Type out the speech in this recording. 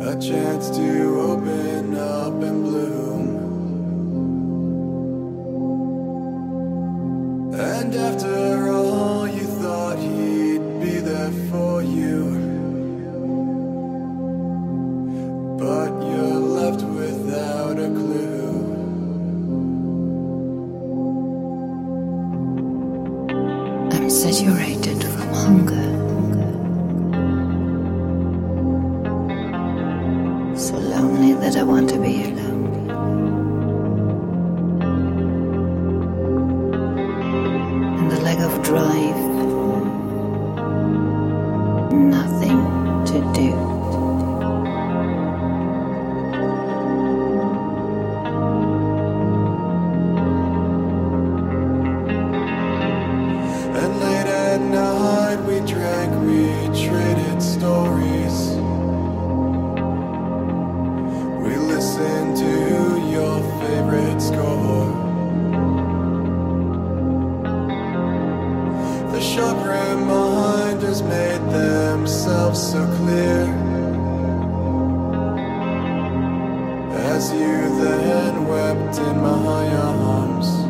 a chance to open up and bloom. And after all, you thought he'd be there for you. But you're left without a clue. I'm saturated. that I want to be alone. And the lack of drive, nothing to do. as you then wept in my arms.